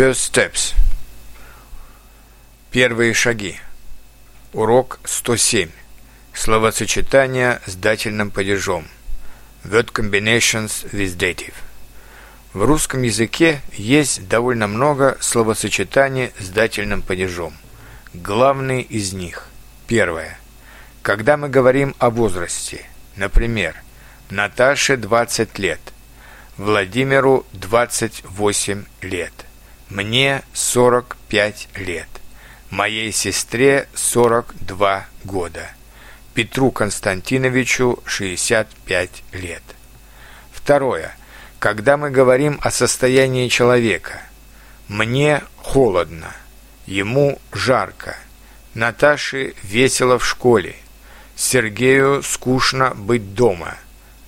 First steps. Первые шаги. Урок 107. Словосочетание с дательным падежом. Word combinations with dative. В русском языке есть довольно много словосочетаний с дательным падежом. Главные из них. Первое. Когда мы говорим о возрасте, например, Наташе 20 лет, Владимиру 28 лет – мне 45 лет. Моей сестре 42 года. Петру Константиновичу 65 лет. Второе. Когда мы говорим о состоянии человека. Мне холодно. Ему жарко. Наташе весело в школе. Сергею скучно быть дома.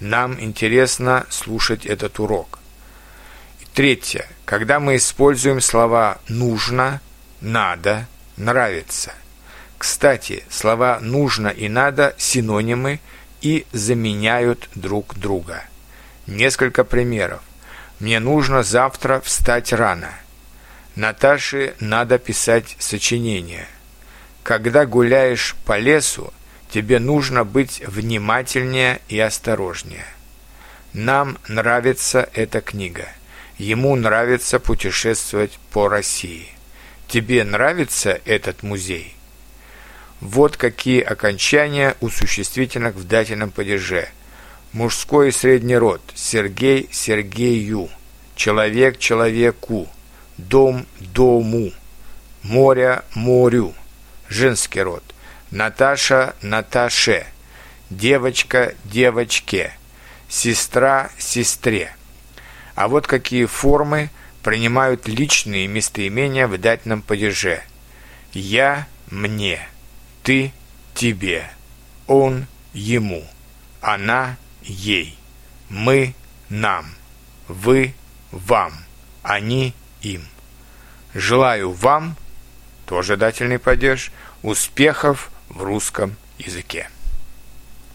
Нам интересно слушать этот урок. Третье. Когда мы используем слова «нужно», «надо», «нравится». Кстати, слова «нужно» и «надо» – синонимы и заменяют друг друга. Несколько примеров. Мне нужно завтра встать рано. Наташе надо писать сочинение. Когда гуляешь по лесу, тебе нужно быть внимательнее и осторожнее. Нам нравится эта книга – Ему нравится путешествовать по России. Тебе нравится этот музей? Вот какие окончания у существительных в дательном падеже. Мужской и средний род. Сергей Сергею. Человек человеку. Дом дому. Море морю. Женский род. Наташа Наташе. Девочка девочке. Сестра сестре. А вот какие формы принимают личные местоимения в дательном падеже. «Я» – «мне», «ты» – «тебе», «он» – «ему», «она» – «ей», «мы» – «нам», «вы» – «вам», «они» – «им». Желаю вам, тоже дательный падеж, успехов в русском языке.